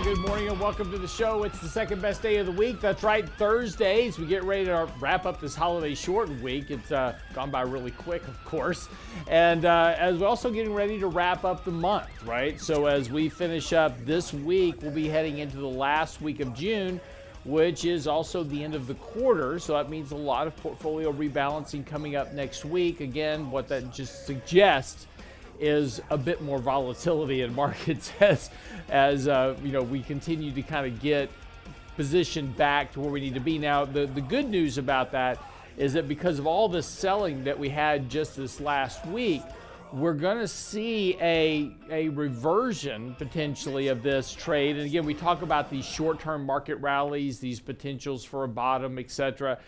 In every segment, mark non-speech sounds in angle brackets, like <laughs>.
And good morning and welcome to the show. It's the second best day of the week. That's right, Thursdays. We get ready to wrap up this holiday shortened week. It's uh, gone by really quick, of course. And uh, as we're also getting ready to wrap up the month, right? So as we finish up this week, we'll be heading into the last week of June, which is also the end of the quarter. So that means a lot of portfolio rebalancing coming up next week. Again, what that just suggests is a bit more volatility in <laughs> markets as, as uh, you know, we continue to kind of get positioned back to where we need to be. Now, the, the good news about that is that because of all the selling that we had just this last week, we're going to see a, a reversion potentially of this trade. And again, we talk about these short term market rallies, these potentials for a bottom, etc.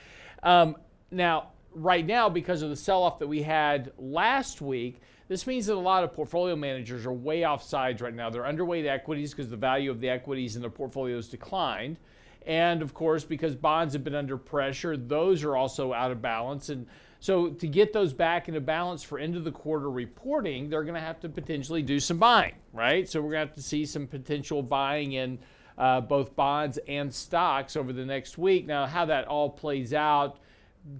Um, now, right now, because of the sell off that we had last week, this means that a lot of portfolio managers are way off sides right now. They're underweight equities because the value of the equities in their portfolios declined. And of course, because bonds have been under pressure, those are also out of balance. And so, to get those back into balance for end of the quarter reporting, they're going to have to potentially do some buying, right? So, we're going to have to see some potential buying in uh, both bonds and stocks over the next week. Now, how that all plays out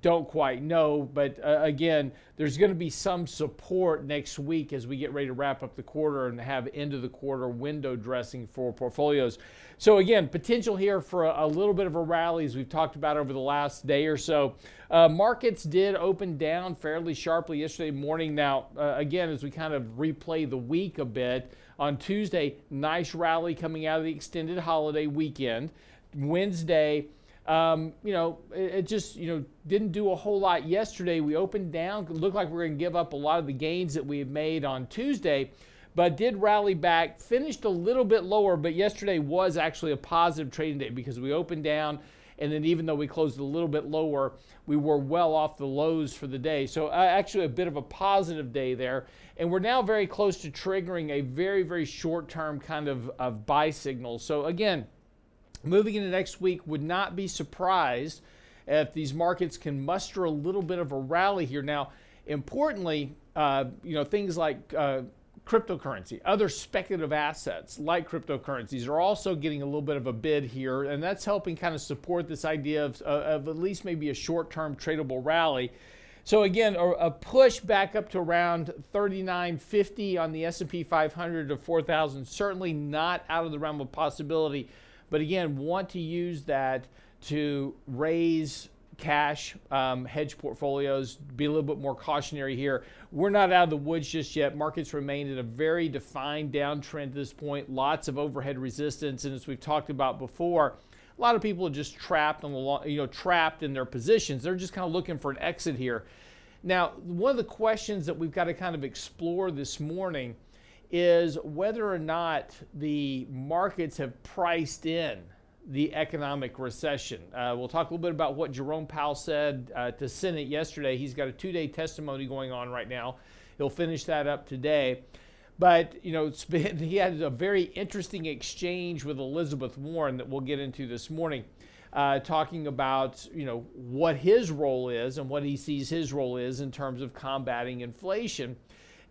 don't quite know. But uh, again, there's going to be some support next week as we get ready to wrap up the quarter and have end of the quarter window dressing for portfolios. So again, potential here for a, a little bit of a rally as we've talked about over the last day or so. Uh, markets did open down fairly sharply yesterday morning. Now, uh, again, as we kind of replay the week a bit, on Tuesday, nice rally coming out of the extended holiday weekend. Wednesday, um, you know, it, it, just you know didn't do a whole lot yesterday. We opened down, looked like we are going to give up a lot of the gains that we had made on Tuesday, but did rally back. Finished a little bit lower, but yesterday was actually a positive trading day because we opened down, and then even though we closed a little bit lower, we were well off the lows for the day. So uh, actually a bit of a positive day there, and we're now very close to triggering a very very short term kind of, of buy signal. So again Moving into next week, would not be surprised if these markets can muster a little bit of a rally here. Now, importantly, uh, you know things like uh, cryptocurrency, other speculative assets like cryptocurrencies are also getting a little bit of a bid here, and that's helping kind of support this idea of, uh, of at least maybe a short-term tradable rally. So again, a, a, push back up to around 3950 on the S&P 500 to 4000 certainly not out of the realm of possibility but again, want to use that to raise cash um, hedge portfolios, be a little bit more cautionary here. We're not out of the woods just yet. Markets remain in a very defined downtrend at this point, lots of overhead resistance. And as we've talked about before, a lot of people are just trapped on the long, you know trapped in their positions. They're just kind of looking for an exit here. Now, one of the questions that we've got to kind of explore this morning is whether or not the markets have priced in the economic recession. Uh, we'll talk a little bit about what Jerome Powell said uh, to Senate yesterday. He's got a two day testimony going on right now. He'll finish that up today. But, you know, <laughs> been, he had a very interesting exchange with Elizabeth Warren that we'll get into this morning. Uh, talking about you know what his role is and what he sees his role is in terms of combating inflation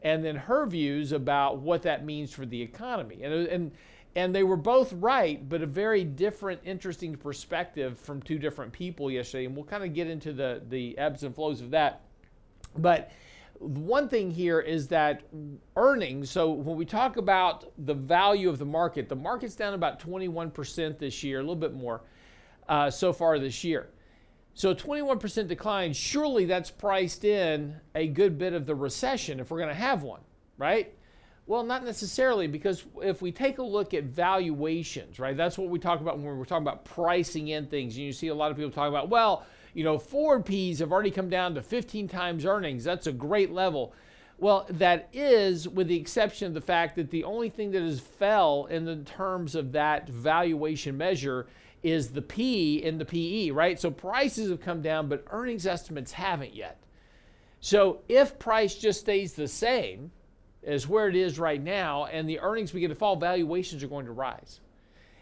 and then her views about what that means for the economy. And, and, and they were both right, but a very different, interesting perspective from two different people yesterday. And we'll kind of get into the, the ebbs and flows of that. But one thing here is that earnings, so when we talk about the value of the market, the market's down about 21% this year, a little bit more uh, so far this year. So 21% decline, surely that's priced in a good bit of the recession if we're going to have one, right? Well, not necessarily, because if we take a look at valuations, right, that's what we talk about when we're talking about pricing in things. And you see a lot of people talking about, well, you know, forward P's have already come down to 15 times earnings. That's a great level. Well, that is with the exception of the fact that the only thing that has fell in the terms of that valuation measure is the P in the PE, right? So prices have come down, but earnings estimates haven't yet. So if price just stays the same as where it is right now and the earnings begin to fall, valuations are going to rise.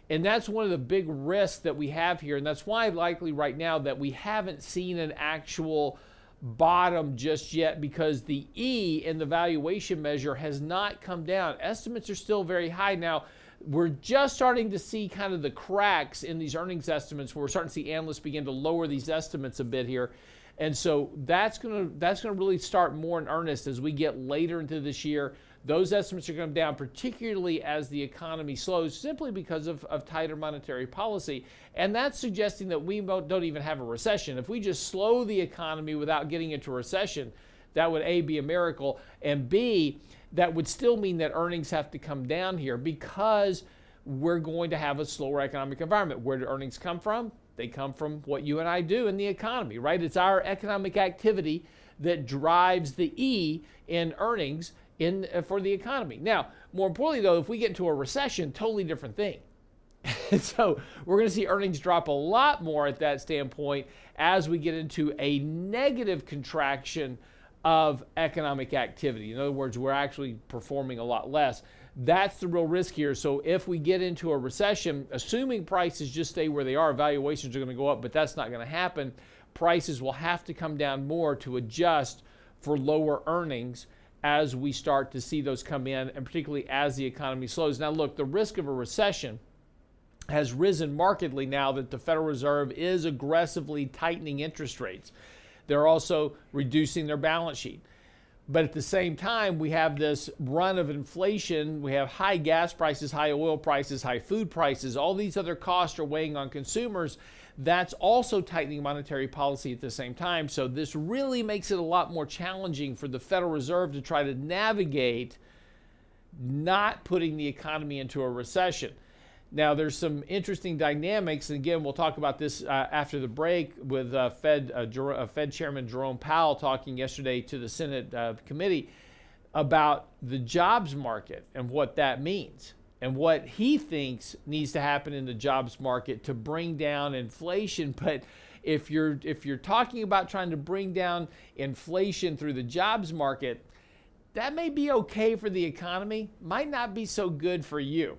And that's one of the big risks that we have here. And that's why, likely right now, that we haven't seen an actual bottom just yet because the E in the valuation measure has not come down. Estimates are still very high. Now, we're just starting to see kind of the cracks in these earnings estimates where we're starting to see analysts begin to lower these estimates a bit here. And so that's going to that's going to really start more in earnest as we get later into this year. Those estimates are going down, particularly as the economy slows, simply because of, of tighter monetary policy. And that's suggesting that we don't even have a recession. If we just slow the economy without getting into recession, that would A, be a miracle, and B, that would still mean that earnings have to come down here because we're going to have a slower economic environment. Where do earnings come from? They come from what you and I do in the economy, right? It's our economic activity that drives the E in earnings in uh, for the economy. Now, more importantly though, if we get into a recession, totally different thing. <laughs> so we're going to see earnings drop a lot more at that standpoint as we get into a negative contraction of economic activity. In other words, we're actually performing a lot less. That's the real risk here. So if we get into a recession, assuming prices just stay where they are, valuations are going to go up, but that's not going to happen. Prices will have to come down more to adjust for lower earnings as we start to see those come in, and particularly as the economy slows. Now, look, the risk of a recession has risen markedly now that the Federal Reserve is aggressively tightening interest rates. They're also reducing their balance sheet. But at the same time, we have this run of inflation. We have high gas prices, high oil prices, high food prices. All these other costs are weighing on consumers. That's also tightening monetary policy at the same time. So, this really makes it a lot more challenging for the Federal Reserve to try to navigate not putting the economy into a recession. Now, there's some interesting dynamics, and again, we'll talk about this uh, after the break with uh, Fed, uh, Jer- uh, Fed Chairman Jerome Powell talking yesterday to the Senate uh, committee about the jobs market and what that means and what he thinks needs to happen in the jobs market to bring down inflation. <laughs> But if you're if you're talking about trying to bring down inflation through the jobs market, that may be okay for the economy, might not be so good for you.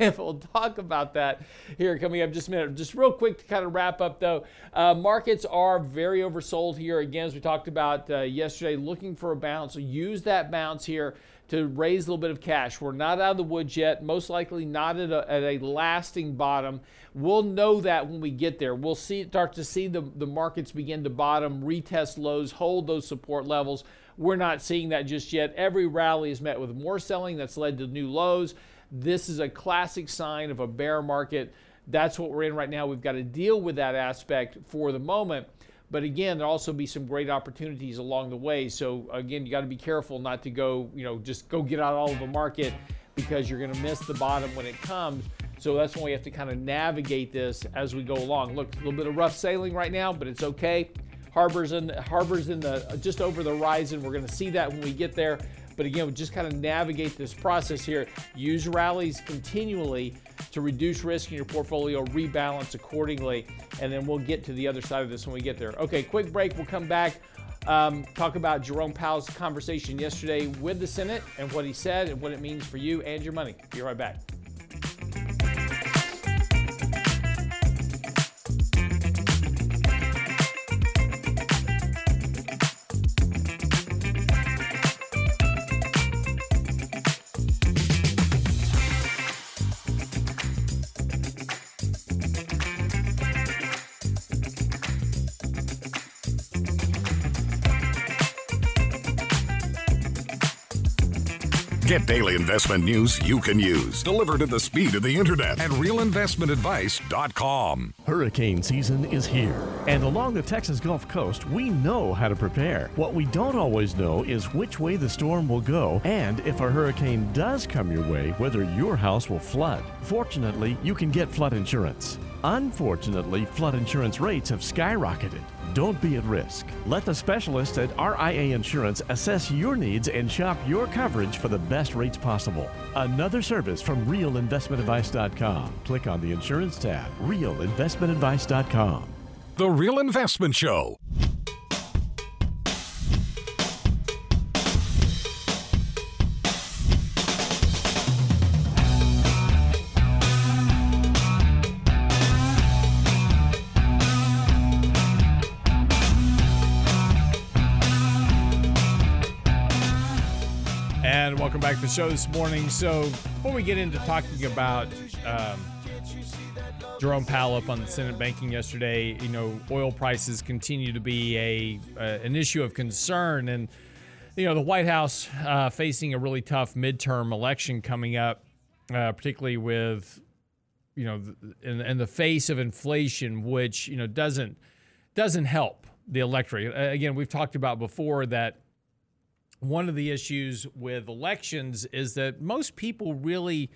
and <laughs> we'll talk about that here coming up just a minute. Just real quick to kind of wrap up though, uh, markets are very oversold here. Again, as we talked about uh, yesterday, looking for a bounce. So use that bounce here to raise a little bit of cash. We're not out of the woods yet, most likely not at a, at a lasting bottom. We'll know that when we get there. We'll see start to see the, the markets begin to bottom, retest lows, hold those support levels. We're not seeing that just yet. Every rally is met with more selling that's led to new lows. This is a classic sign of a bear market. That's what we're in right now. We've got to deal with that aspect for the moment. But again, there'll also be some great opportunities along the way. So again, you got to be careful not to go, you know, just go get out all of the market because you're going to miss the bottom when it comes. So that's when we have to kind of navigate this as we go along. Look, a little bit of rough sailing right now, but it's okay. Harbor's in Harbor's in the just over the horizon. We're going to see that when we get there. But again, we just kind of navigate this process here. Use rallies continually to reduce risk in your portfolio, rebalance accordingly, and then we'll get to the other side of this when we get there. Okay, quick break. We'll come back. Um, talk about Jerome Powell's conversation yesterday with the Senate and what he said and what it means for you and your money. Be right back. Get daily investment news you can use, delivered at the speed of the internet at realinvestmentadvice.com. Hurricane season is here, and along the Texas Gulf Coast, we know how to prepare. What we don't always know is which way the storm will go, and if a hurricane does come your way, whether your house will flood. Fortunately, you can get flood insurance. Unfortunately, flood insurance rates have skyrocketed. Don't be at risk. Let the specialists at RIA Insurance assess your needs and shop your coverage for the best rates possible. Another service from realinvestmentadvice.com. Click on the insurance tab, realinvestmentadvice.com. The Real Investment Show. Back to the show this morning. So, before we get into talking about um, Jerome Powell up on the Senate banking yesterday, you know, oil prices continue to be a uh, an issue of concern, and you know, the White House uh, facing a really tough midterm election coming up, uh, particularly with you know, in, in the face of inflation, which you know doesn't doesn't help the electorate. Again, we've talked about before that one of the issues with elections is that most people really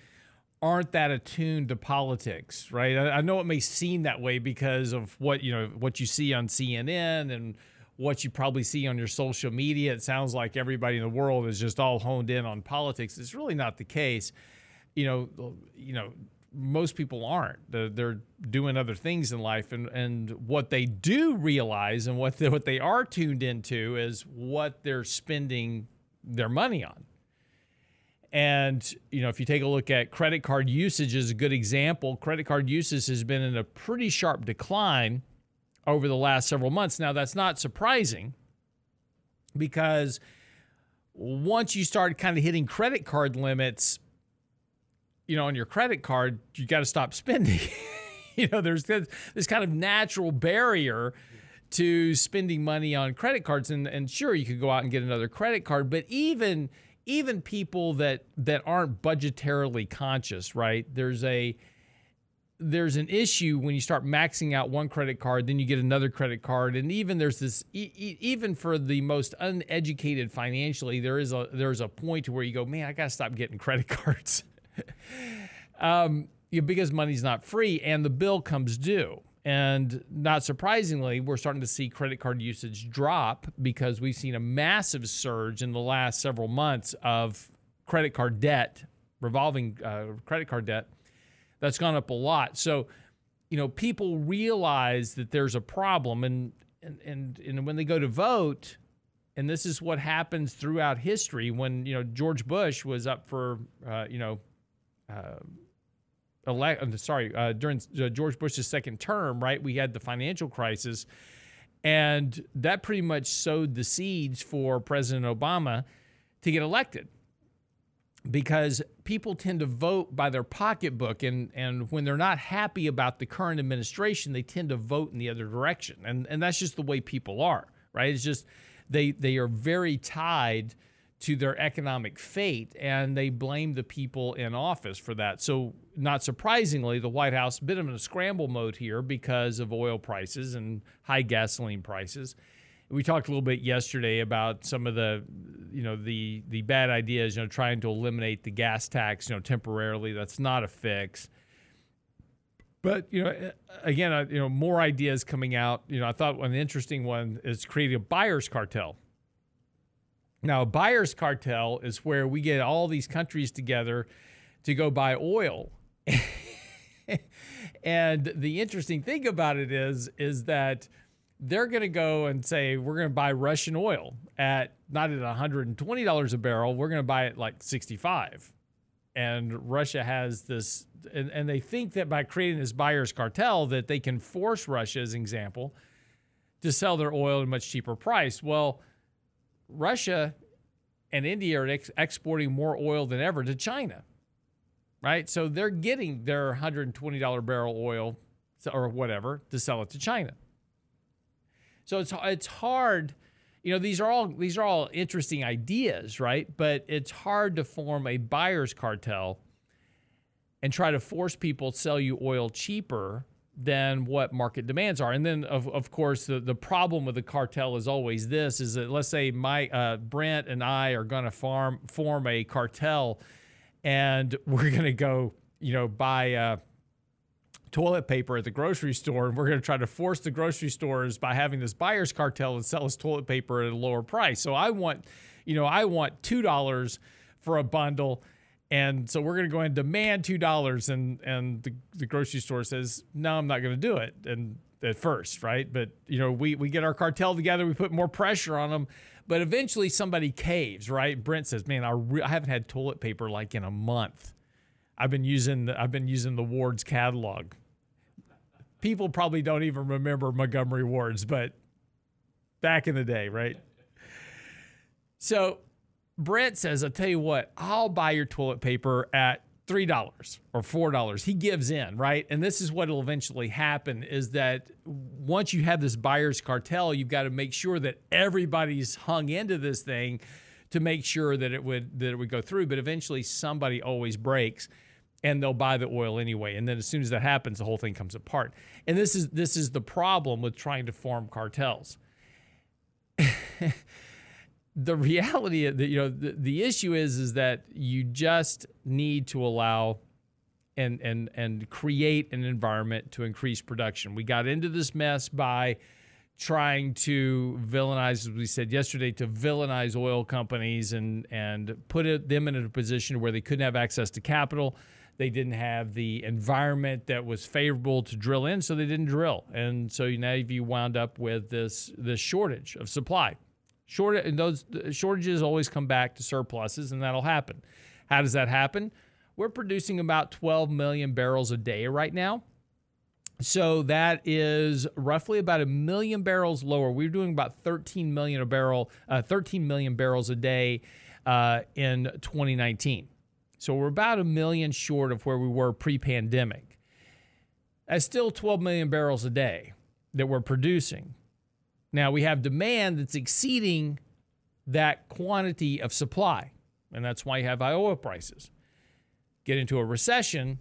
aren't that attuned to politics, right? I, I, know it may seem that way because of what you know what you see on CNN and what you probably see on your social media. It sounds like everybody in the world is just all honed in on politics. It's really not the case. You know, you know, most people aren't. They're, they're, doing other things in life, and and what they do realize and what they, <laughs> what they are tuned into is what they're spending their money on. And you know, if you take a look at credit card usage is a good example. Credit card usage has been in a pretty sharp decline over the last several months. Now, that's not surprising because once you start kind of hitting credit card limits, you know, on your credit card, you got to stop spending. <laughs> you know, there's this kind of natural barrier to spending money on credit cards, and and sure, you could go out and get another credit card, but even even people that that aren't budgetarily conscious, right? There's a there's an issue when you start maxing out one credit card, then you get another credit card, and even there's this even for the most uneducated financially, there is a there's a point to where you go, man, I gotta stop getting <laughs> credit cards <laughs> um, you know, because money's not free and the bill comes due. And not surprisingly, we're starting to see credit card usage drop because we've seen a massive surge in the last several months of credit card debt, revolving uh, credit card debt, that's gone up a lot. So, you know, people realize that there's a problem, and and and, and when they go to vote, and this is what happens throughout history. When you know George Bush was up for, uh, you know, elect, uh, sorry, uh, during uh, George Bush's second term, right, we had the financial crisis, and that pretty much sowed the seeds for President Obama to get elected. Because people tend to vote by their pocketbook and and when they're not happy about the current administration they tend to vote in the other direction. And and that's just the way people are right? It's just they they are very tied to their economic fate, and they blame the people in office for that. So, not surprisingly, the White House bit of a scramble mode here because of oil prices and high gasoline prices. We talked a little bit yesterday about some of the, you know, the the bad ideas. You know, trying to eliminate the gas tax, you know, temporarily. That's not a fix. But you know, again, uh, you know, more ideas coming out. You know, I thought one interesting one is creating a buyer's cartel now, buyer's cartel is where we get all these countries together to go buy oil. <laughs> and the interesting thing about it is is that they're going to go and say we're going to buy Russian oil at not at $120 a barrel, we're going to buy it like 65. And Russia has this and, and they think that by creating this buyer's cartel that they can force Russia as an example to sell their oil at a much cheaper price. Well, Russia and India are ex- exporting more oil than ever to China, right? So they're getting their $120 barrel oil or whatever to sell it to China. So it's it's hard, you know. These are all these are all interesting ideas, right? But it's hard to form a buyer's cartel and try to force people to sell you oil cheaper than what market demands are. And then, of, of course, the, the problem with the cartel is always this: is that let's say my uh, Brent and I are going to farm form a cartel, and <laughs> we're going to go, you know, buy uh, toilet paper at the grocery store and we're going to try to force the grocery stores by having this buyer's cartel and sell us toilet paper at a lower price. So I want, you know, I want $2 for a bundle and so we're going to go and demand $2 and and the, the grocery store says, "No, I'm not going to do it." And at first, right? But you know, we we get our cartel together, we put more pressure on them, but eventually somebody caves, right? Brent says, "Man, I, re- I haven't had toilet paper like in a month." I've been using the, I've been using the Ward's catalog. People probably don't even remember Montgomery Wards, but back in the day, right? So Brent says, I'll tell you what, I'll buy your toilet paper at $3 or $4. He gives in, right? And this is what will eventually happen is that once you have this buyer's cartel, you've got to make sure that everybody's hung into this thing to make sure that it would that it would go through, but eventually somebody always breaks and they'll buy the oil anyway. And then as soon as that happens, the whole thing comes apart. And this is this is the problem with trying to form cartels. <laughs> the reality the, you know the, the issue is is that you just need to allow and and and create an environment to increase production. We got into this mess by trying to villainize, as we said yesterday, to villainize oil companies and and put it, them in a position where they couldn't have access to capital. They didn't have the environment that was favorable to drill in, so they didn't drill, and so now you wound up with this this shortage of supply. Short and those shortages always come back to surpluses, and that'll happen. How does that happen? We're producing about 12 million barrels a day right now. So that is roughly about a million barrels lower. We're doing about 13 million a barrel, uh, 13 million barrels a day uh, in 2019. So we're about a million short of where we were pre-pandemic. That's still 12 million barrels a day that we're producing. Now we have demand that's exceeding that quantity of supply, and that's why you have high oil prices. Get into a recession,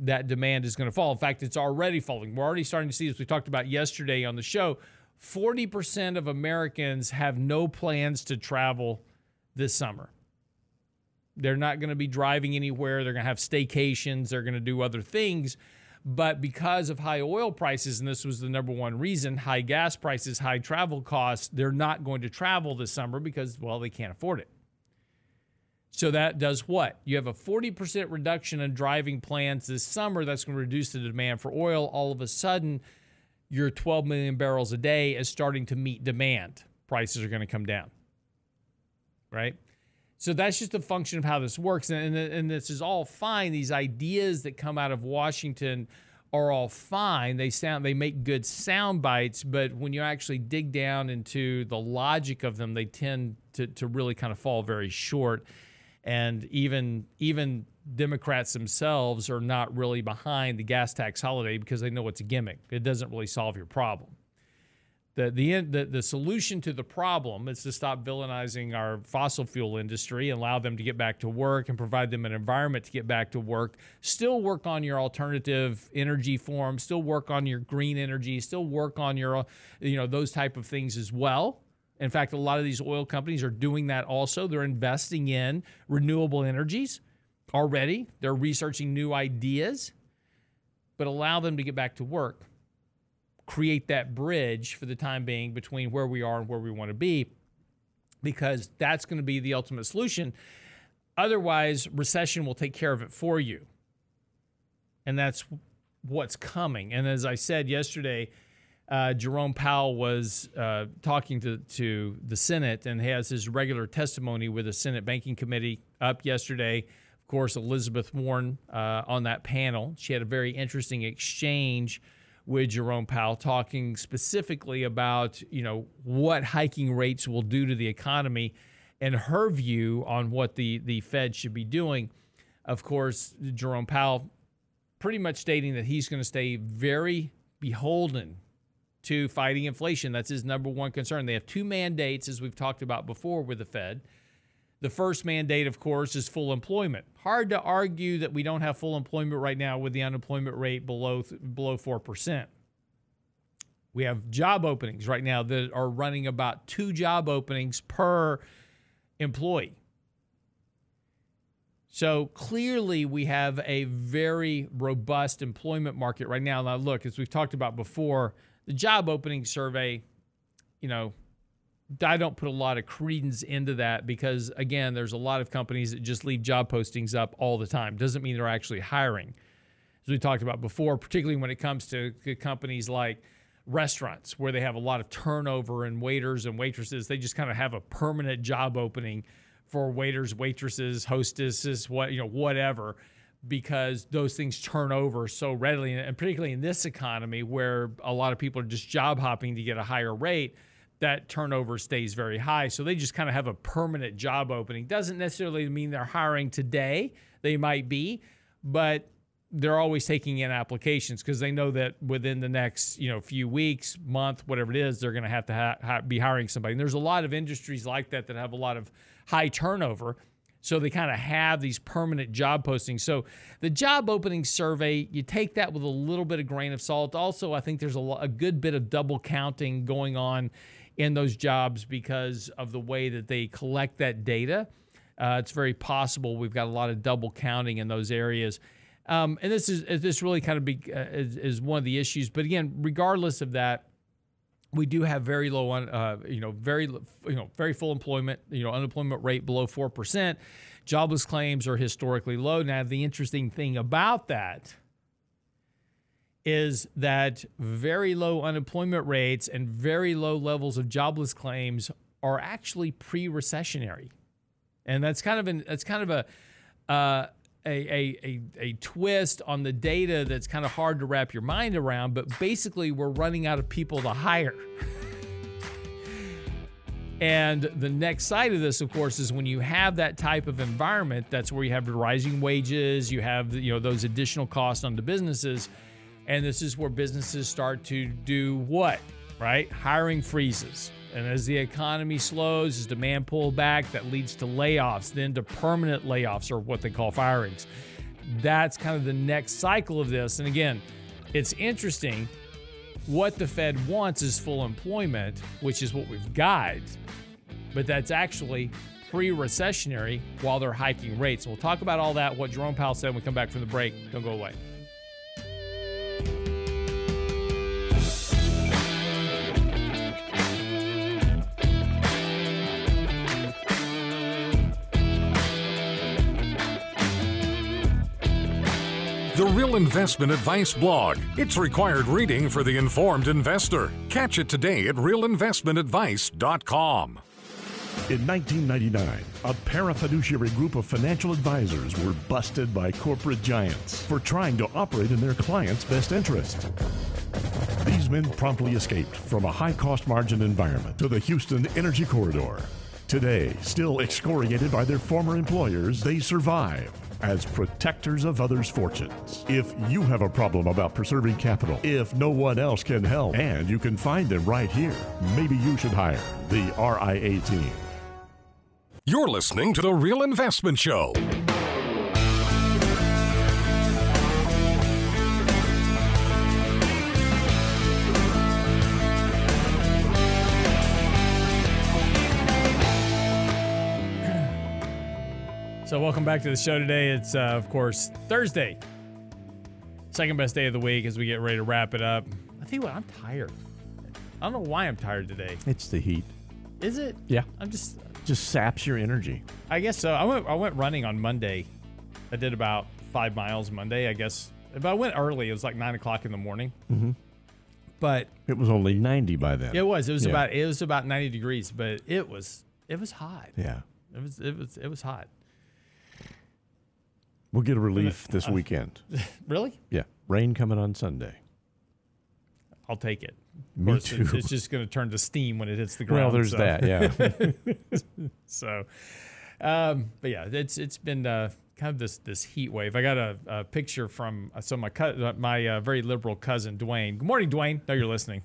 that demand is going to fall. In fact, it's already falling. We're already starting to see, as we talked about yesterday on the show, 40% of Americans have no plans to travel this summer. They're not going to be driving anywhere. They're going to have staycations. They're going to do other things but because of high oil prices, and this was the number one reason high gas prices, high travel costs they're not going to travel this summer because, well, they can't afford it. So that does what? You have a 40% reduction in driving plans this summer. That's going to reduce the demand for oil. All of a sudden, your 12 million barrels a day is starting to meet demand. Prices are going to come down. Right? So that's just a function of how this works. And, and, and this is all fine. These ideas that come out of Washington are all fine. They sound they make good sound bites, but when you actually dig down into the logic of them, they tend to, to really kind of fall very short. And even even Democrats themselves are not really behind the gas tax holiday because they know it's a gimmick. It doesn't really solve your problem the, the, the, the solution to the problem is to stop villainizing our fossil fuel industry and allow them to get back to work and provide them an environment to get back to work. Still work on your alternative energy forms, still work on your green energy, still work on your, you know, those type of things as well. In fact, a lot of these oil companies are doing that also. They're investing in renewable energies already, they're researching new ideas, but allow them to get back to work create that bridge for the time being between where we are and where we want to be because that's going to be the ultimate solution. Otherwise, recession will take care of it for you. And that's what's coming. And as I said yesterday, uh, Jerome Powell was uh, talking to, to the Senate and has his regular testimony with the Senate Banking Committee up yesterday. Of course, Elizabeth Warren uh, on that panel. She had a very interesting exchange with Jerome Powell talking specifically about, you know, what hiking rates will do to the economy and her view on what the, the Fed should be doing. Of course, Jerome Powell pretty much stating that he's going to stay very beholden to fighting inflation. That's his number one concern. They have two mandates, as we've talked about before with the Fed. The first mandate, of course, is full employment. Hard to argue that we don't have full employment right now with the unemployment rate below below 4%. We have job openings right now that are running about two job openings per employee. So clearly, we have a very robust employment market right now. Now, look, as we've talked about before, the job opening survey, you know, I don't put a lot of credence into that because, again, there's a lot of companies that just leave job postings up all the time. Doesn't mean they're actually hiring. As we talked about before, particularly when it comes to companies like restaurants where they have a lot of turnover in waiters and waitresses, they just kind of have a permanent job opening for waiters, waitresses, hostesses, what you know, whatever, because those things turn over so readily, and particularly in this economy where a lot of people are just job hopping to get a higher rate, that turnover stays very high. So they just kind of have a permanent job opening. Doesn't necessarily mean they're hiring today. They might be, but they're always taking in applications because they know that within the next you know few weeks, month, whatever it is, they're going to have to ha- ha- be hiring somebody. And there's a lot of industries like that that have a lot of high turnover. So they kind of have these permanent job postings. So the job opening survey, you take that with a little bit of grain of salt. Also, I think there's a, a good bit of double counting going on in those jobs because of the way that they collect that data. Uh, it's very possible we've got a lot of double counting in those areas. Um, and this is this really kind of be, uh, is, is, one of the issues. But again, regardless of that, we do have very low, on, uh, you know, very you know, very full employment. You know, unemployment rate below four percent. Jobless claims are historically low. Now, the interesting thing about that is that very low unemployment rates and very low levels of jobless claims are actually pre-recessionary, and that's kind of an that's kind of a uh, a, a, a, a, twist on the data that's kind of hard to wrap your mind around, but basically, we're running out of people to hire. and the next side of this, of course, is when you have that type of environment, that's where you have rising wages, you have you know those additional costs on the businesses, and this is where businesses start to do what, right? Hiring freezes and as the economy slows, as demand pull back, that leads to layoffs, then to permanent layoffs or what they call firings. That's kind of the next cycle of this. And again, it's interesting. What the Fed wants is full employment, which is what we've got, but that's actually pre recessionary while they're hiking rates. we'll talk about all that, what Jerome Powell said when we come back from the break. Don't go away. Real Investment Advice blog. It's required reading for the informed investor. Catch it today at realinvestmentadvice.com. In 1999, a parafiduciary group of financial advisors were busted by corporate giants for trying to operate in their clients' best interest. These men promptly escaped from a high cost margin environment to the Houston Energy Corridor. Today, still excoriated by their former employers, they survive as protectors of others' fortunes. If you have a problem about preserving capital, if no one else can help, and you can find them right here, maybe you should hire the RIA team. You're listening to The Real Investment Show. So, welcome back to the show today. It's, uh, of course, Thursday. Second best day of the week as we get ready to wrap it up. I tell you what, I'm tired. I don't know why I'm tired today. It's the heat. Is it? Yeah. I'm just. Just saps your energy. I guess so. I went. I went running on Monday. I did about five miles Monday. I guess, but I went early. It was like nine o'clock in the morning. Mm-hmm. But it was only ninety by then. It was. It was yeah. about. It was about ninety degrees, but it was. It was hot. Yeah. It was. It was. It was hot. We'll get a relief this uh, weekend. <laughs> Really? Yeah. Rain coming on Sunday. I'll take it. Me too. It's, just going to turn to steam when it hits the ground. Well, there's so. that, yeah. <laughs> so, um, but yeah, it's it's been uh, kind of this this heat wave. I got a, a picture from uh, so my co- my uh, very liberal cousin Dwayne. Good morning, Dwayne. Know you're listening.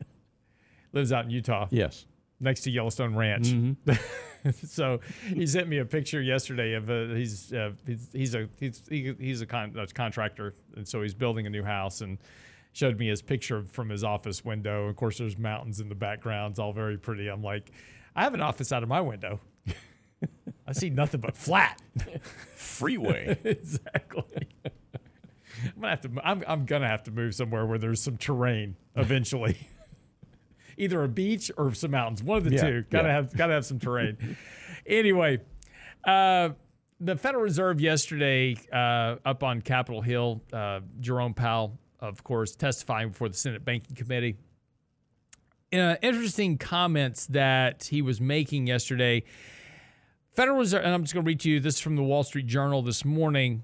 <laughs> Lives out in Utah. Yes. Next to Yellowstone Ranch. Mm-hmm. <laughs> so he sent me a picture yesterday of a, he's, uh, he's he's a he's he, he's a, con, a, contractor and so he's building a new house and showed me his picture from his office window. Of course, there's mountains in the background. It's all very pretty. I'm like, I have an office out of my window. <laughs> I see nothing but flat. <laughs> Freeway. exactly. I'm gonna have to. I'm, I'm gonna have to move somewhere where there's some terrain eventually. Either a beach or some mountains. One of the Yeah, two. Gotta yeah. have. Gotta have some terrain. <laughs> anyway, uh, the Federal Reserve yesterday uh, up on Capitol Hill. Uh, Jerome Powell, of course, testifying before the Senate Banking Committee. Uh, interesting comments that he was making yesterday. Federal Reserve, and I'm just going to read to you this is from the Wall Street Journal this morning.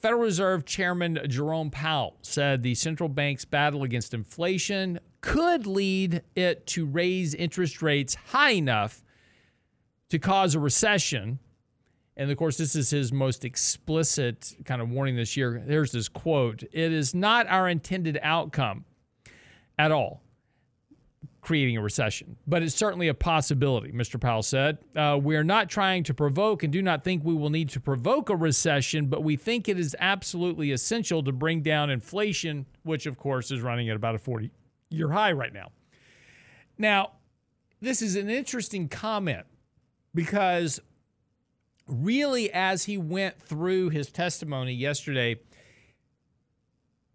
Federal Reserve Chairman Jerome Powell said the central bank's battle against inflation could lead it to raise interest rates high enough to cause a recession. And of course, this is his most explicit kind of warning this year. There's this quote It is not our intended outcome at all creating a recession, but it's certainly a possibility, Mr. Powell said. Uh, we are not trying to provoke and do not think we will need to provoke a recession, but we think it is absolutely essential to bring down inflation, which, of course, is running at about a 40 year high right now. Now, this is an interesting comment because really, as he went through his testimony yesterday,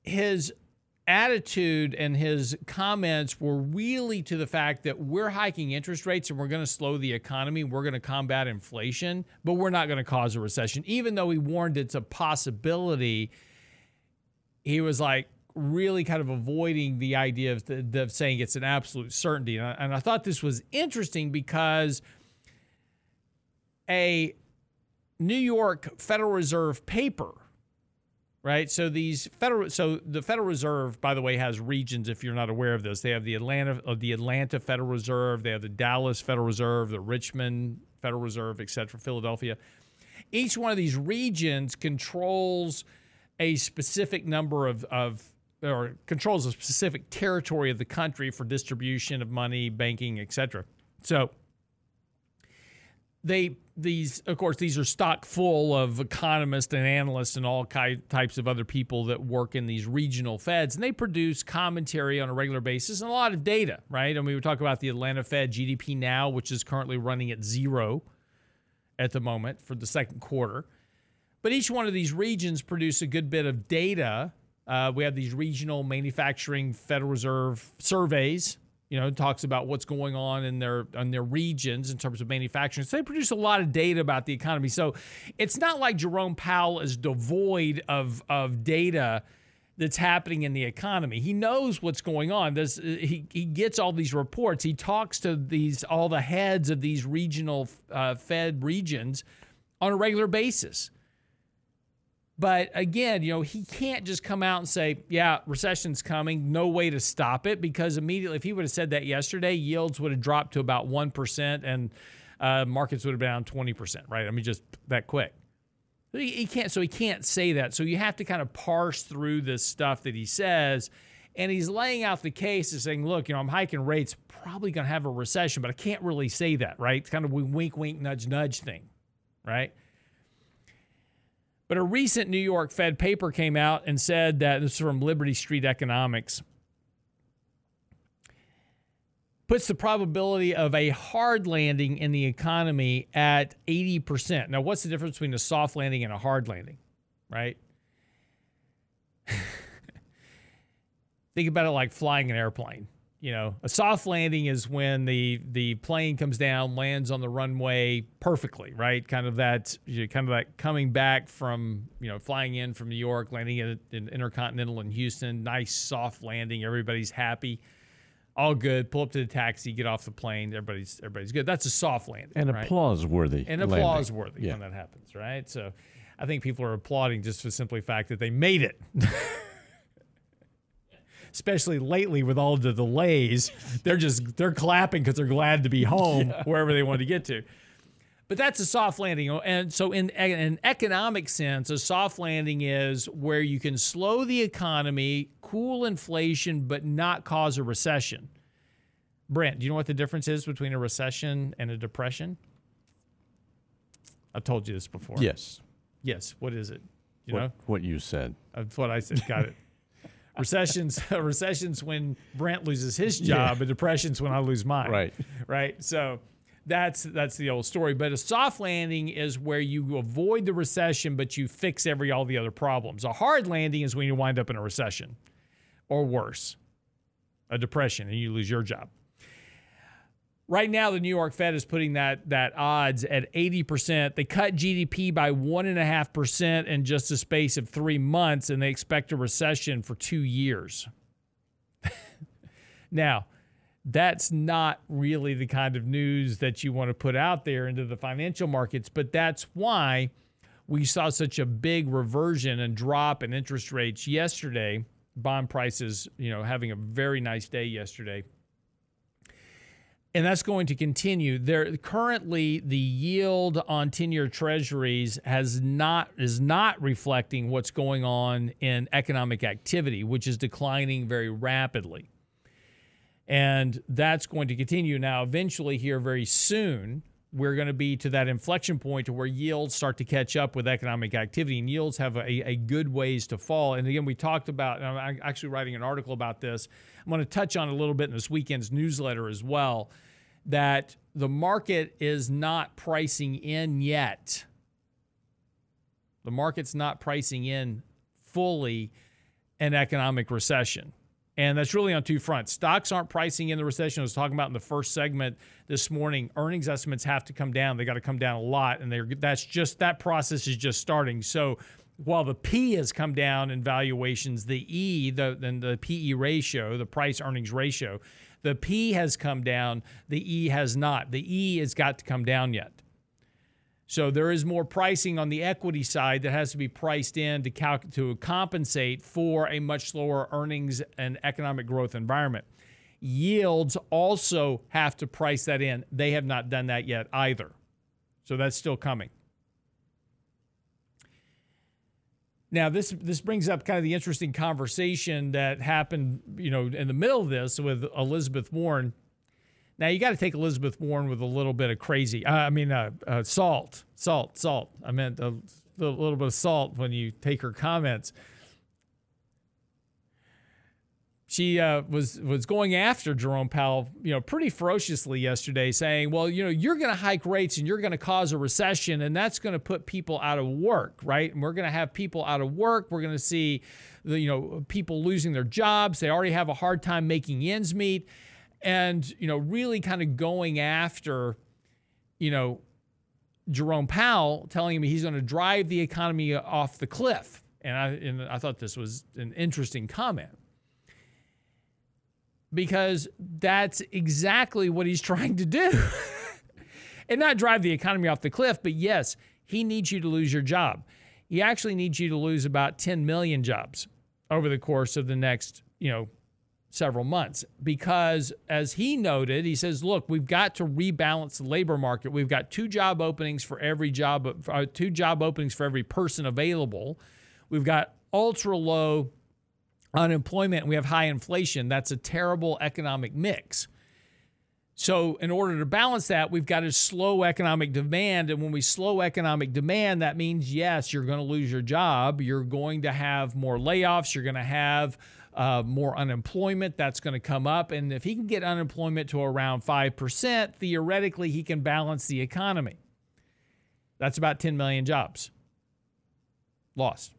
his attitude and his comments were really to the fact that we're hiking interest rates and we're going to slow the economy, we're going to combat inflation, but we're not going to cause a recession. Even though he warned it's a possibility, he was like really kind of avoiding the idea of, the, of saying it's an absolute certainty. And I, and I thought this was interesting because a New York Federal Reserve paper right? So these federal, so the Federal Reserve, by the way, has regions. If you're not aware of this, they have the Atlanta, uh, the Atlanta Federal Reserve, they have the Dallas Federal Reserve, the Richmond Federal Reserve, et cetera, Philadelphia. Each one of these regions controls a specific number of, of or controls a specific territory of the country for distribution of money, banking, etc. So they these of course these are stock full of economists and analysts and all ki- types of other people that work in these regional feds and they produce commentary on a regular basis and a lot of data right and we would talk about the atlanta fed gdp now which is currently running at zero at the moment for the second quarter but each one of these regions produce a good bit of data uh, we have these regional manufacturing federal reserve surveys you know, talks about what's going on in their in their regions in terms of manufacturing. So they produce a lot of data about the economy. So it's not like Jerome Powell is devoid of of data that's happening in the economy. He knows what's going on. This he he gets all these reports. He talks to these all the heads of these regional uh, Fed regions on a regular basis. But again, you know, he can't just come out and say, yeah, recession's coming, no way to stop it, because immediately, if he would have said that yesterday, yields would have dropped to about 1% and uh, markets would have been down 20%, right? I mean, just that quick. He, he can't, so he can't say that. So you have to kind of parse through this stuff that he says. And he's laying out the case and saying, look, you know, I'm hiking rates, probably going to have a recession, but I can't really say that, right? It's kind of a wink, wink, nudge, nudge thing, right? But a recent New York Fed paper came out and said that this is from Liberty Street Economics puts the probability of a hard landing in the economy at 80%. Now, what's the difference between a soft landing and a hard landing, right? <laughs> Think about it like flying an airplane. You know, a soft landing is when the the plane comes down, lands on the runway perfectly, right? Kind of that, you know, kind of like coming back from, you know, flying in from New York, landing at an Intercontinental in Houston, nice soft landing, everybody's happy, all good. Pull up to the taxi, get off the plane, everybody's everybody's good. That's a soft landing, And right? applause worthy. and applause worthy when that happens, right? So, I think people are applauding just for simply fact that they made it. <laughs> Especially lately with all the delays, they're just they're clapping because they're glad to be <laughs> home wherever they want to get to. But that's a soft landing, oh, and so in, in an economic sense, a soft landing is where you can slow the economy, cool inflation, but not cause a recession. Brent, do you know what the difference is between a recession and a depression? I've told you this before. Yes. Yes. What is it? You what, know, what you said. that's what I said. Got it. Recessions. <laughs> recessions when Brent loses his job. A depression's when I lose mine. Right. Right. So that's that's the old story. But a soft landing is where you avoid the recession, but you fix every all the other problems. A hard landing is when you wind up in a recession, or worse, a depression, and you lose your job. Right now, the New York Fed is putting that that odds at 80%. They cut GDP by one and a half percent in just a space of three months, and they expect a recession for two years. <laughs> now, that's not really the kind of news that you want to put out there into the financial markets, but that's why we saw such a big reversion and drop in interest rates yesterday. Bond prices, you know, having a very nice day yesterday. And that's going to continue. There currently the yield on 10-year treasuries has not is not reflecting what's going on in economic activity, which is declining very rapidly. And that's going to continue. Now, eventually, here very soon, we're going to be to that inflection point to where yields start to catch up with economic activity, and yields have a, a good ways to fall. And again, we talked about, and I'm actually writing an article about this. I'm going to touch on a little bit in this weekend's newsletter as well that the market is not pricing in yet. The market's not pricing in fully an economic recession. And that's really on two fronts. Stocks aren't pricing in the recession. I was talking about in the first segment this morning. Earnings estimates have to come down. They got to come down a lot, and they're that's just that process is just starting. So while the P has come down in valuations, the E, the then the PE ratio, the price earnings ratio, the P has come down. The E has not. The E has got to come down yet. So there is more pricing on the equity side that has to be priced in to cal- to compensate for a much slower earnings and economic growth environment. Yields also have to price that in. They have not done that yet either. So that's still coming. Now this this brings up kind of the interesting conversation that happened, you know, in the middle of this with Elizabeth Warren now you got to take Elizabeth Warren with a little bit of crazy. Uh, I mean, uh, uh, salt, salt, salt. I meant a, a little bit of salt when you take her comments. She uh, was was going after Jerome Powell, you know, pretty ferociously yesterday, saying, "Well, you know, you're going to hike rates and you're going to cause a recession, and that's going to put people out of work, right? And we're going to have people out of work. We're going to see, the, you know, people losing their jobs. They already have a hard time making ends meet." And you know really kind of going after you know Jerome Powell telling him he's going to drive the economy off the cliff. And I and I thought this was an interesting comment. Because that's exactly what he's <laughs> trying to do. And not drive the economy off the cliff but yes he needs you to lose your job. He actually needs you to lose about 10 million jobs over the course of the next you know several months. Because as he noted he says look we've got to rebalance the labor market. We've got two job openings for every job uh, two job openings for every person available. We've got ultra low unemployment we have high inflation. That's a terrible economic mix. So in order to balance that we've got to slow economic demand. And when we slow economic demand that means yes you're going to lose your job. You're going to have more layoffs. You're going to have uh, more unemployment. That's going to come up. And if he can get unemployment to around 5%, theoretically, he can balance the economy. That's about 10 million jobs lost.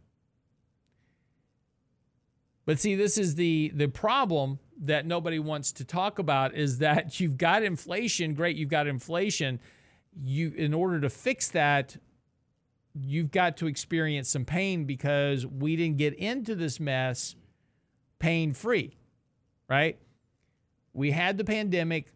But see, this is the, the problem that nobody wants to talk about is that <laughs> you've got inflation. Great, you've got inflation. You, in order to fix that, you've got to experience some pain because we didn't get into this mess pain free, right? We had the pandemic.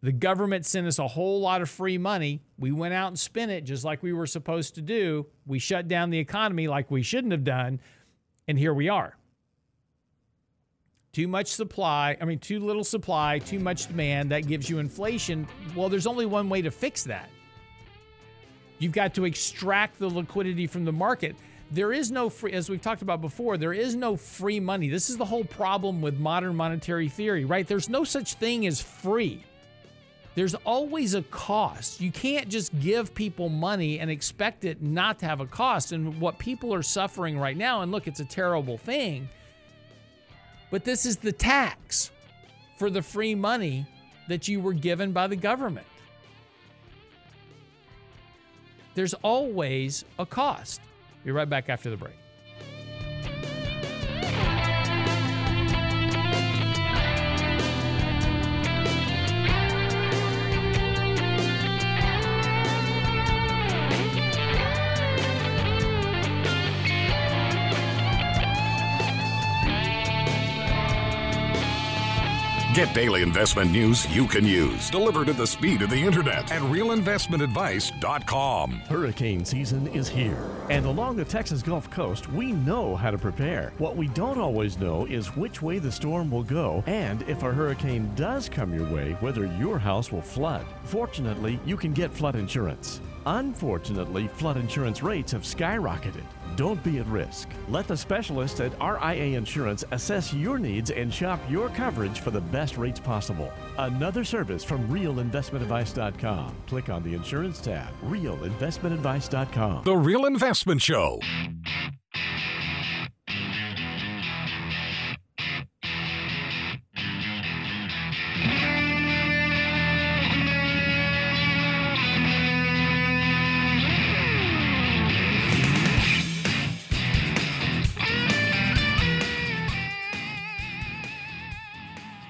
The government sent us a whole lot of free money. We went out and spent it just like we were supposed to do. We shut down the economy like we shouldn't have done. And here we are. Too much supply, I mean, too little supply, too much demand, that gives you inflation. Well, there's only one way to fix that. You've got to extract the liquidity from the market there is no free, as we've talked about before, there is no free money. This is the whole problem with modern monetary theory, right? There's no such thing as free. There's always a cost. You can't just give people money and expect it not to have a cost. And what people are suffering right now, and look, it's a terrible thing, but this is the tax for the free money that you were given by the government. there's always a cost. Be right back after the break. Get daily investment news you can use, delivered at the speed of the internet at realinvestmentadvice.com. Hurricane season is here, and along the Texas Gulf Coast, we know how to prepare. What we don't always know is which way the storm will go, and if a hurricane does come your way, whether your house will flood. Fortunately, you can get flood insurance. Unfortunately, flood insurance rates have skyrocketed. Don't be at risk. Let the specialists at RIA Insurance assess your needs and shop your coverage for the best rates possible. Another service from realinvestmentadvice.com. Click on the insurance tab. Realinvestmentadvice.com. The Real Investment Show.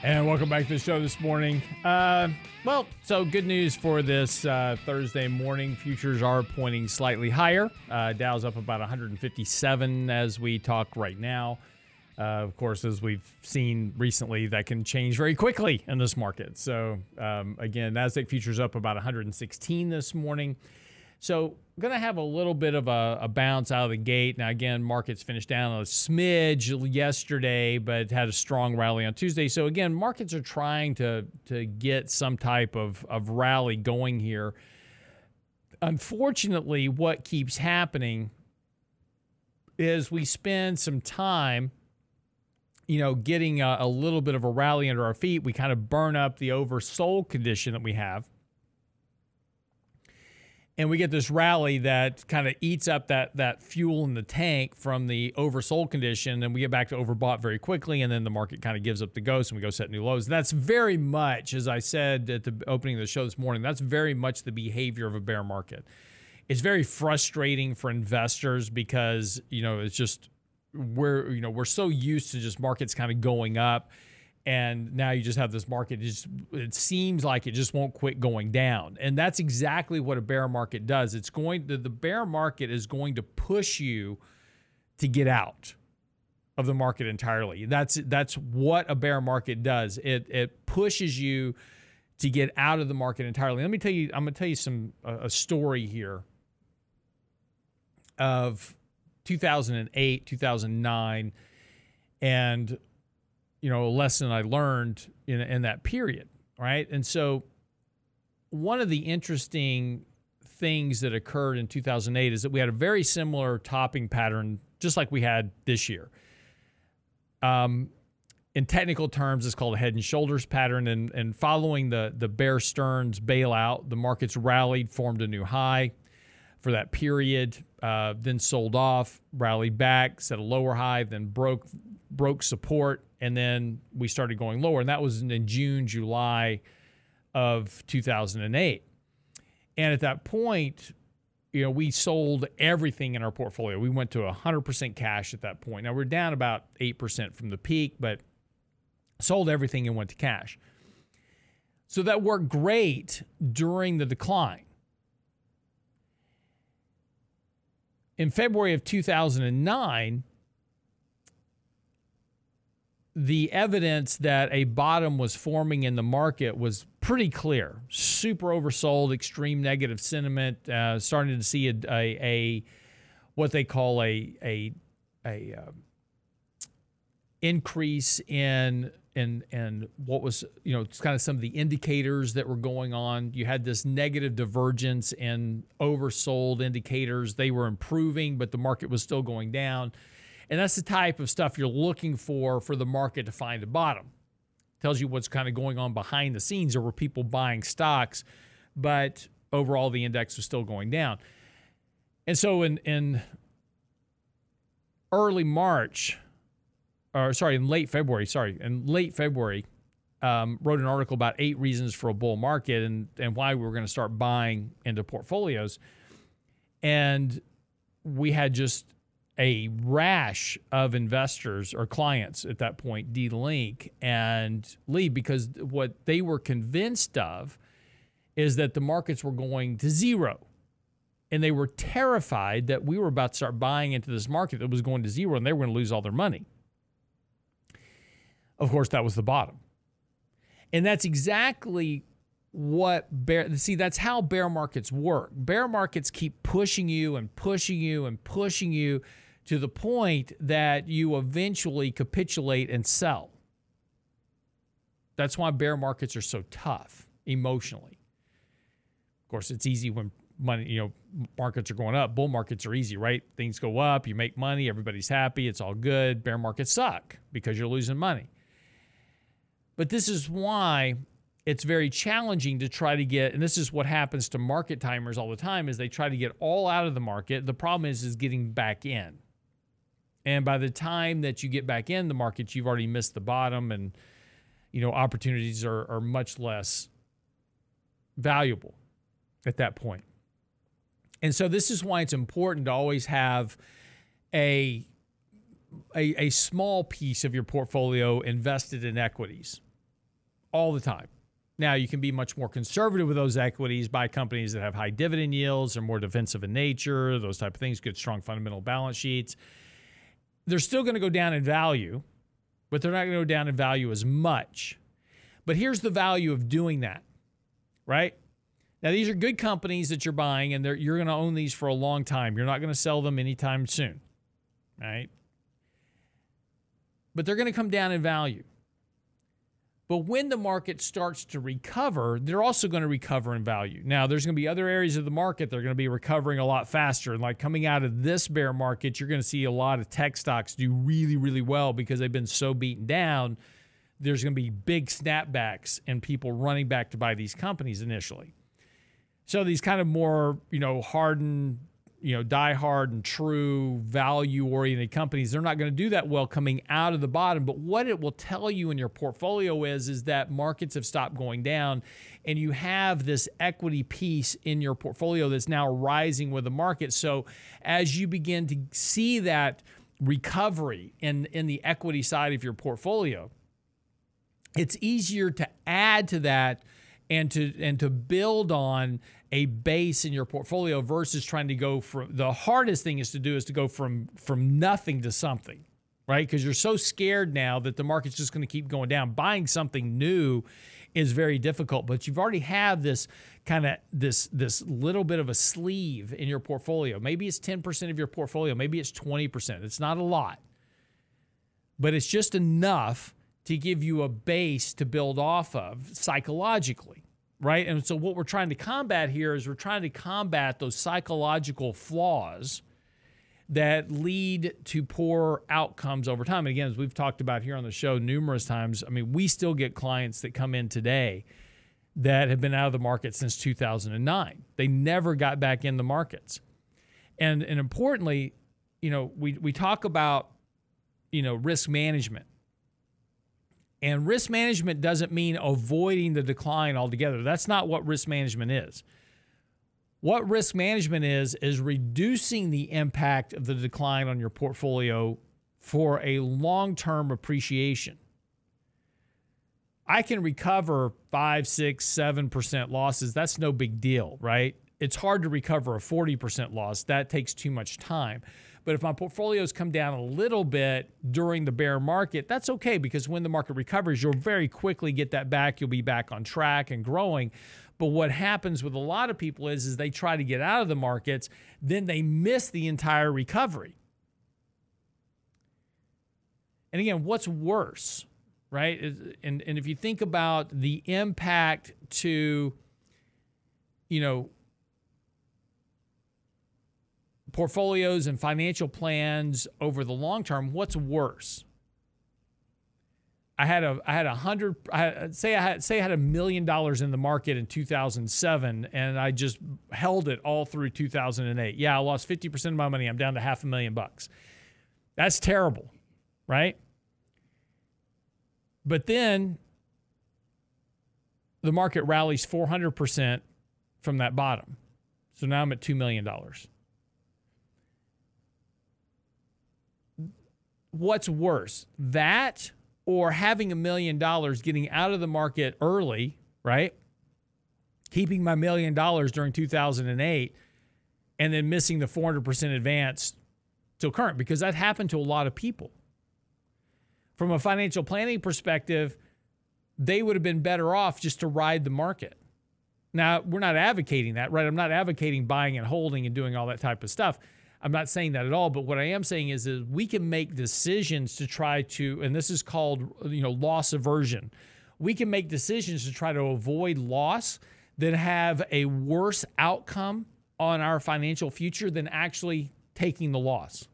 And welcome back to the show this morning. Uh, well, so good news for this uh, Thursday morning. Futures are pointing slightly higher. Uh, Dow's up about 157 as we talk right now. Uh, of course, as we've seen recently, that can change very quickly in this market. So, um, again, NASDAQ futures up about 116 this morning. So, going to have a little bit of a, a, bounce out of the gate. Now, again, markets finished down a smidge yesterday, but had a strong rally on Tuesday. So, again, markets are trying to to get some type of, of rally going here. Unfortunately, what keeps happening is we spend some time you know, getting a, a, little bit of a rally under our feet, we kind of burn up the oversold condition that we have and we get this rally that kind of eats up that that fuel in the tank from the oversold condition and we get back to overbought very quickly and then the market kind of gives up the ghost and we go set new lows. That's very much as i said at the opening of the show this morning that's very much the behavior of a bear market. It's very frustrating for investors because you know it's just we're you know we're so used to just markets kind of going up and now you just have this market just it seems like it just won't quit going down. And that's exactly what a bear market does. It's going to the bear market is going to push you to get out of the market entirely. That's that's what a bear market does. It it pushes you to get out of the market entirely. Let me tell you i'm going to tell you some a story here of 2008 2009 and you know, a lesson I learned in, in that period, right? And so, one of the interesting things that occurred in 2008 is that we had a very similar topping pattern, just like we had this year. Um, in technical terms, it's called a head and shoulders pattern. And, and following the, the Bear Stearns bailout, the markets rallied, formed a new high for that period, uh, then sold off, rallied back, set a lower high, then broke broke support, and then we started going lower. And that was in June, July of 2008. And at that point, you know, we sold everything in our portfolio. We went to 100% cash at that point. Now we're down about 8% from the peak, but sold everything and went to cash. So that worked great during the decline. In February of 2009, the evidence that a bottom was forming in the market was pretty clear. Super oversold, extreme negative sentiment, uh, starting to see a, a, a, what they call a a a uh, increase in in and what was you know kind of some of the indicators that were going on. You had this negative divergence in oversold indicators; they were improving, but the market was still going down and that's the type of stuff you're looking for for the market to find a bottom. Tells you what's kind of going on behind the scenes. There were people buying stocks, but overall the index was still going down. And so in, in early March, or sorry, in late February, sorry, in late February, um, wrote an article about eight reasons for a bull market and, and why we were going to start buying into portfolios. And we had just a rash of investors or clients at that point delink and leave because what they were convinced of is that the markets were going to zero. And they were terrified that we were about to start buying into this market that was going to zero and they were going to lose all their money. Of course, that was the bottom. And that's exactly what bear see that's how bear markets work. Bear markets keep pushing you and pushing you and pushing you to the point that you eventually capitulate and sell. That's why bear markets are so tough emotionally. Of course, it's easy when money, you know, markets are going up. Bull markets are easy, right? Things go up, you make money, everybody's happy, it's all good. Bear markets suck because you're losing money. But this is why it's very challenging to try to get and this is what happens to market timers all the time is they try to get all out of the market. The problem is is getting back in. And by the time that you get back in the market, you've already missed the bottom and you know opportunities are, are much less valuable at that point. And so this is why it's important to always have a, a, a small piece of your portfolio invested in equities all the time. Now, you can be much more conservative with those equities, buy companies that have high dividend yields, are more defensive in nature, those type of things, good, strong fundamental balance sheets. They're still going to go down in value, but they're not going to go down in value as much. But here's the value of doing that, right? Now, these are good companies that you're buying, and you're going to own these for a long time. You're not going to sell them anytime soon, right? But they're going to come down in value. But when the market starts to recover, they're also going to recover in value. Now, there's going to be other areas of the market that are going to be recovering a lot faster. And like coming out of this bear market, you're going to see a lot of tech stocks do really, really well because they've been so beaten down. There's going to be big snapbacks and people running back to buy these companies initially. So these kind of more, you know, hardened you know, die hard and true value oriented companies, they're not going to do that well coming out of the bottom. But what it will tell you in your portfolio is, is that markets have stopped going down and you have this equity piece in your portfolio that's now rising with the market. So as you begin to see that recovery in, in the equity side of your portfolio, it's easier to add to that and to and to build on a base in your portfolio versus trying to go from the hardest thing is to do is to go from from nothing to something right? Because you're so scared now that the market's just going to keep going down. Buying something new is very difficult but you've already have this kind of this this little bit of a sleeve in your portfolio. Maybe it's 10% of your portfolio maybe it's 20% it's not a lot. But it's just enough to give you a base to build off of psychologically right? And so what we're trying to combat here is we're trying to combat those psychological flaws that lead to poor outcomes over time. And again, as we've talked about here on the show numerous times, I mean, we still get clients that come in today that have been out of the market since 2009. They never got back in the markets. And and importantly, you know, we we talk about you know, risk management and risk management doesn't mean avoiding the decline altogether. That's not what risk management is. What risk management is, is reducing the impact of the decline on your portfolio for a long term appreciation. I can recover five, six, seven percent losses. That's no big deal, right? It's hard to recover a 40% loss. That takes too much time. But if my portfolios come down a little bit during the bear market, that's okay because when the market recovers, you'll very quickly get that back. You'll be back on track and growing. But what happens with a lot of people is, is they try to get out of the markets, then they miss the entire recovery. And again, what's worse, right? And, and if you think about the impact to, you know, portfolios and financial plans over the long term, what's worse? I had a I had a hundred I had, say I had say I had a million dollars in the market in 2007 and I just held it all through 2008. Yeah, I lost 50% of my money. I'm down to half a million bucks. That's terrible, right? But then the market rallies 400% from that bottom. So now I'm at $2 million. What's worse, that or having a million dollars getting out of the market early, right? Keeping my million dollars during 2008 and then missing the 400% advance till current because that happened to a lot of people. From a financial planning perspective, they would have been better off just to ride the market. Now, we're not advocating that, right? I'm not advocating buying and holding and doing all that type of stuff. I'm not saying that at all, but what I am saying is, is we can make decisions to try to, and this is called, you know, loss aversion. We can make decisions to try to avoid loss that have a worse outcome on our financial future than actually taking the loss.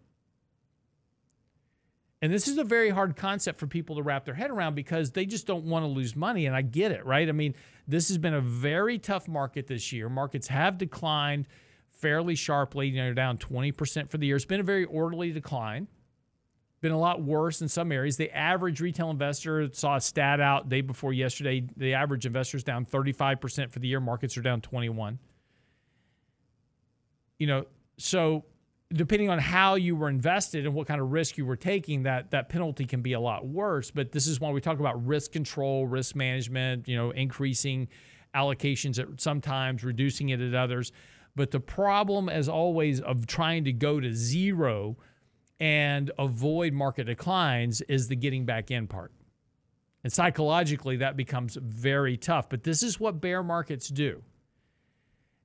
And this is a very hard concept for people to wrap their head around because they just don't want to lose money. And I get it, right? I mean, this has been a very tough market this year. Markets have declined fairly sharply, you know, down 20% for the year. It's been a very orderly decline. Been a lot worse in some areas. The average retail investor saw a stat out day before yesterday. The average investor is down 35% for the year. Markets are down 21. You know, so depending on how you were invested and what kind of risk you were taking, that that penalty can be a lot worse. But this is why we talk about risk control, risk management. You know, increasing allocations at sometimes, reducing it at others. But the problem, as always, of trying to go to zero and avoid market declines is the getting back in part. And psychologically, that becomes very tough. But this is what bear markets do.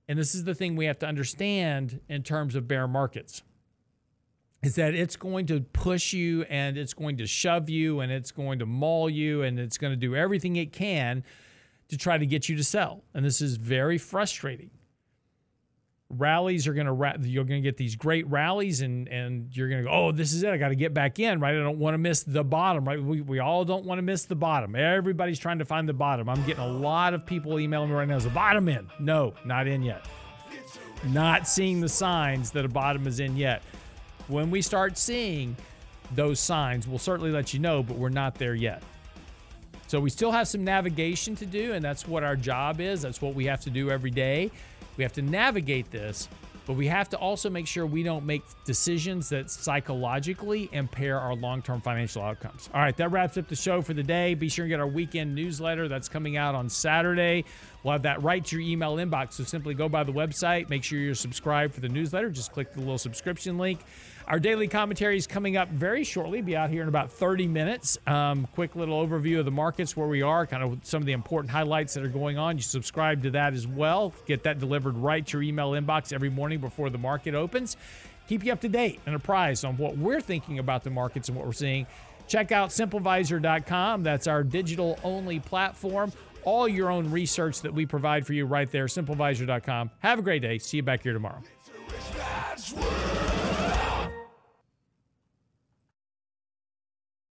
And this is the thing we have to understand in terms of bear markets is that it's going to push you and it's going to shove you and it's going to maul you and it's going to do everything it can to try to get you to sell. And this is very frustrating. Rallies are going to you're going to get these great rallies and and you're going to go oh this is it I got to get back in right? I don't want to miss the bottom right? We, we all don't want to miss the bottom. Everybody's trying to find the bottom. I'm getting a lot of people emailing me right now is the bottom in? No not in yet. Not seeing the signs that a bottom is in yet. When we start seeing those signs we'll certainly let you know but we're not there yet. So we still have some navigation to do and that's what our job is. That's what we have to do every day we have to navigate this, but we have to also make sure we don't make decisions that psychologically impair our long term financial outcomes. All right, that wraps up the show for the day. Be sure and get our weekend newsletter that's coming out on Saturday. We'll have that right to your email inbox. So simply go by the website, make sure you're subscribed for the newsletter. Just click the little subscription link. Our daily commentary is coming up very shortly, be out here in about 30 minutes. Um, quick little overview of the markets where we are, kind of some of the important highlights that are going on. You subscribe to that as well. Get that delivered right to your email inbox every morning before the market opens. Keep you up to date and apprised on what we're thinking about the markets and what we're seeing. Check out SimpleVisor.com. That's our digital only platform. All your own research that we provide for you right there, SimpleVisor.com. Have a great day. See you back here tomorrow.